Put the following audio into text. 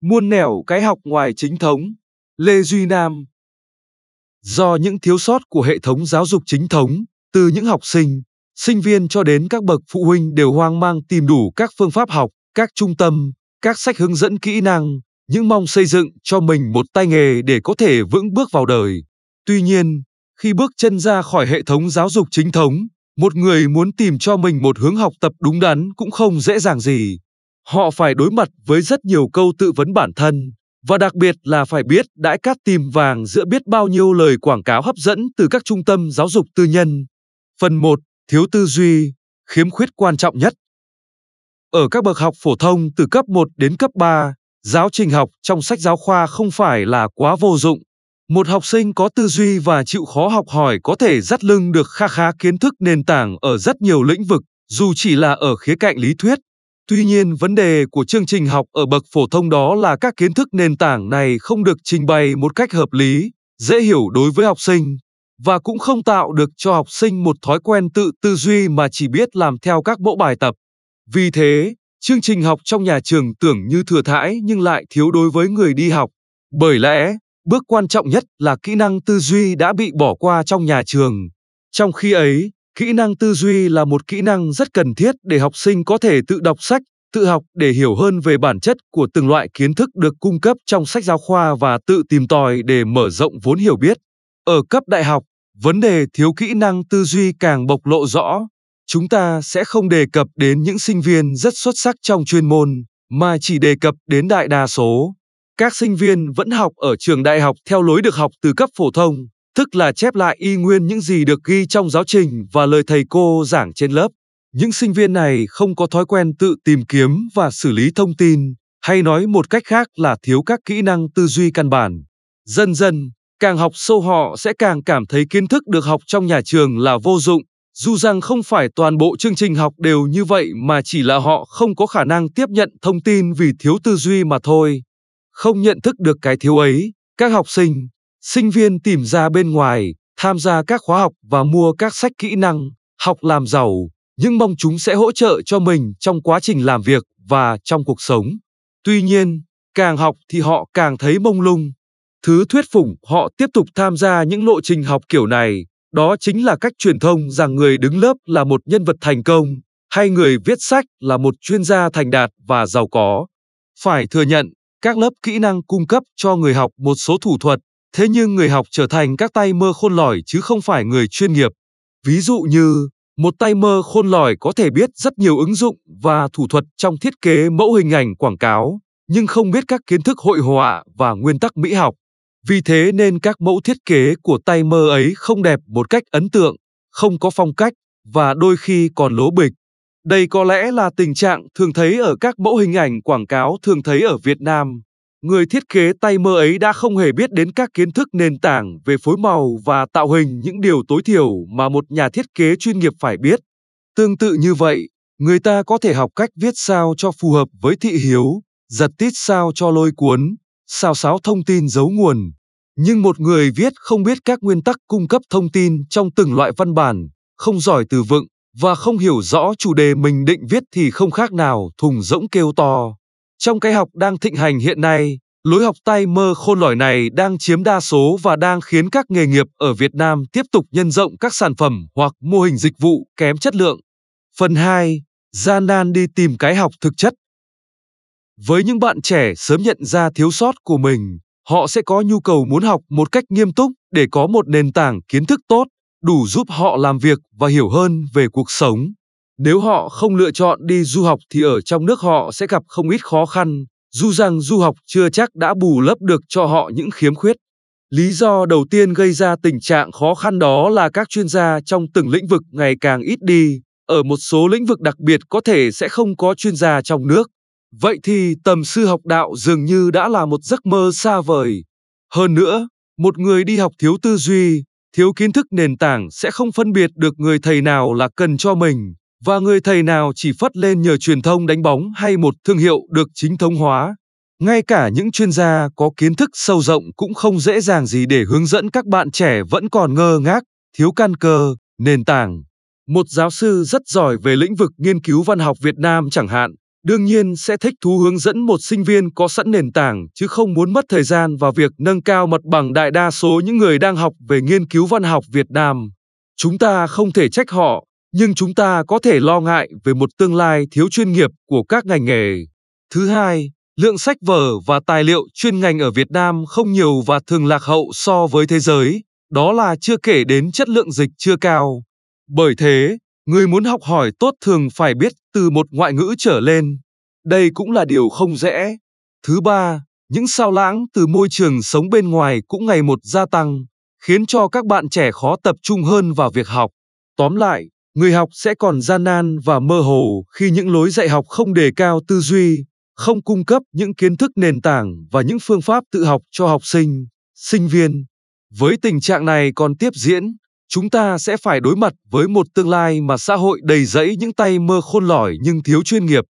muôn nẻo cái học ngoài chính thống. Lê Duy Nam Do những thiếu sót của hệ thống giáo dục chính thống, từ những học sinh, sinh viên cho đến các bậc phụ huynh đều hoang mang tìm đủ các phương pháp học, các trung tâm, các sách hướng dẫn kỹ năng, những mong xây dựng cho mình một tay nghề để có thể vững bước vào đời. Tuy nhiên, khi bước chân ra khỏi hệ thống giáo dục chính thống, một người muốn tìm cho mình một hướng học tập đúng đắn cũng không dễ dàng gì. Họ phải đối mặt với rất nhiều câu tự vấn bản thân, và đặc biệt là phải biết đãi cát tìm vàng giữa biết bao nhiêu lời quảng cáo hấp dẫn từ các trung tâm giáo dục tư nhân. Phần 1. Thiếu tư duy, khiếm khuyết quan trọng nhất. Ở các bậc học phổ thông từ cấp 1 đến cấp 3, giáo trình học trong sách giáo khoa không phải là quá vô dụng. Một học sinh có tư duy và chịu khó học hỏi có thể dắt lưng được kha khá kiến thức nền tảng ở rất nhiều lĩnh vực, dù chỉ là ở khía cạnh lý thuyết. Tuy nhiên, vấn đề của chương trình học ở bậc phổ thông đó là các kiến thức nền tảng này không được trình bày một cách hợp lý, dễ hiểu đối với học sinh và cũng không tạo được cho học sinh một thói quen tự tư duy mà chỉ biết làm theo các mẫu bài tập. Vì thế, chương trình học trong nhà trường tưởng như thừa thãi nhưng lại thiếu đối với người đi học. Bởi lẽ, bước quan trọng nhất là kỹ năng tư duy đã bị bỏ qua trong nhà trường. Trong khi ấy, kỹ năng tư duy là một kỹ năng rất cần thiết để học sinh có thể tự đọc sách, tự học để hiểu hơn về bản chất của từng loại kiến thức được cung cấp trong sách giáo khoa và tự tìm tòi để mở rộng vốn hiểu biết. Ở cấp đại học, vấn đề thiếu kỹ năng tư duy càng bộc lộ rõ. Chúng ta sẽ không đề cập đến những sinh viên rất xuất sắc trong chuyên môn, mà chỉ đề cập đến đại đa số. Các sinh viên vẫn học ở trường đại học theo lối được học từ cấp phổ thông, tức là chép lại y nguyên những gì được ghi trong giáo trình và lời thầy cô giảng trên lớp. Những sinh viên này không có thói quen tự tìm kiếm và xử lý thông tin, hay nói một cách khác là thiếu các kỹ năng tư duy căn bản. Dần dần, càng học sâu họ sẽ càng cảm thấy kiến thức được học trong nhà trường là vô dụng, dù rằng không phải toàn bộ chương trình học đều như vậy mà chỉ là họ không có khả năng tiếp nhận thông tin vì thiếu tư duy mà thôi. Không nhận thức được cái thiếu ấy, các học sinh, sinh viên tìm ra bên ngoài, tham gia các khóa học và mua các sách kỹ năng, học làm giàu, nhưng mong chúng sẽ hỗ trợ cho mình trong quá trình làm việc và trong cuộc sống. Tuy nhiên, càng học thì họ càng thấy mông lung. Thứ thuyết phục họ tiếp tục tham gia những lộ trình học kiểu này, đó chính là cách truyền thông rằng người đứng lớp là một nhân vật thành công, hay người viết sách là một chuyên gia thành đạt và giàu có. Phải thừa nhận, các lớp kỹ năng cung cấp cho người học một số thủ thuật, thế nhưng người học trở thành các tay mơ khôn lỏi chứ không phải người chuyên nghiệp. Ví dụ như, một tay mơ khôn lỏi có thể biết rất nhiều ứng dụng và thủ thuật trong thiết kế mẫu hình ảnh quảng cáo, nhưng không biết các kiến thức hội họa và nguyên tắc mỹ học. Vì thế nên các mẫu thiết kế của tay mơ ấy không đẹp một cách ấn tượng, không có phong cách và đôi khi còn lố bịch. Đây có lẽ là tình trạng thường thấy ở các mẫu hình ảnh quảng cáo thường thấy ở Việt Nam. Người thiết kế tay mơ ấy đã không hề biết đến các kiến thức nền tảng về phối màu và tạo hình những điều tối thiểu mà một nhà thiết kế chuyên nghiệp phải biết. Tương tự như vậy, người ta có thể học cách viết sao cho phù hợp với thị hiếu, giật tít sao cho lôi cuốn, sao sáo thông tin giấu nguồn. Nhưng một người viết không biết các nguyên tắc cung cấp thông tin trong từng loại văn bản, không giỏi từ vựng và không hiểu rõ chủ đề mình định viết thì không khác nào thùng rỗng kêu to. Trong cái học đang thịnh hành hiện nay, lối học tay mơ khôn lỏi này đang chiếm đa số và đang khiến các nghề nghiệp ở Việt Nam tiếp tục nhân rộng các sản phẩm hoặc mô hình dịch vụ kém chất lượng. Phần 2. Gian nan đi tìm cái học thực chất. Với những bạn trẻ sớm nhận ra thiếu sót của mình, họ sẽ có nhu cầu muốn học một cách nghiêm túc để có một nền tảng kiến thức tốt, đủ giúp họ làm việc và hiểu hơn về cuộc sống. Nếu họ không lựa chọn đi du học thì ở trong nước họ sẽ gặp không ít khó khăn, dù rằng du học chưa chắc đã bù lấp được cho họ những khiếm khuyết. Lý do đầu tiên gây ra tình trạng khó khăn đó là các chuyên gia trong từng lĩnh vực ngày càng ít đi, ở một số lĩnh vực đặc biệt có thể sẽ không có chuyên gia trong nước. Vậy thì tầm sư học đạo dường như đã là một giấc mơ xa vời. Hơn nữa, một người đi học thiếu tư duy, thiếu kiến thức nền tảng sẽ không phân biệt được người thầy nào là cần cho mình và người thầy nào chỉ phất lên nhờ truyền thông đánh bóng hay một thương hiệu được chính thống hóa. Ngay cả những chuyên gia có kiến thức sâu rộng cũng không dễ dàng gì để hướng dẫn các bạn trẻ vẫn còn ngơ ngác, thiếu căn cơ, nền tảng. Một giáo sư rất giỏi về lĩnh vực nghiên cứu văn học Việt Nam chẳng hạn, đương nhiên sẽ thích thú hướng dẫn một sinh viên có sẵn nền tảng chứ không muốn mất thời gian vào việc nâng cao mặt bằng đại đa số những người đang học về nghiên cứu văn học Việt Nam. Chúng ta không thể trách họ, nhưng chúng ta có thể lo ngại về một tương lai thiếu chuyên nghiệp của các ngành nghề. Thứ hai, lượng sách vở và tài liệu chuyên ngành ở Việt Nam không nhiều và thường lạc hậu so với thế giới, đó là chưa kể đến chất lượng dịch chưa cao. Bởi thế, người muốn học hỏi tốt thường phải biết từ một ngoại ngữ trở lên. Đây cũng là điều không dễ. Thứ ba, những sao lãng từ môi trường sống bên ngoài cũng ngày một gia tăng, khiến cho các bạn trẻ khó tập trung hơn vào việc học. Tóm lại, người học sẽ còn gian nan và mơ hồ khi những lối dạy học không đề cao tư duy, không cung cấp những kiến thức nền tảng và những phương pháp tự học cho học sinh, sinh viên. Với tình trạng này còn tiếp diễn, chúng ta sẽ phải đối mặt với một tương lai mà xã hội đầy rẫy những tay mơ khôn lỏi nhưng thiếu chuyên nghiệp.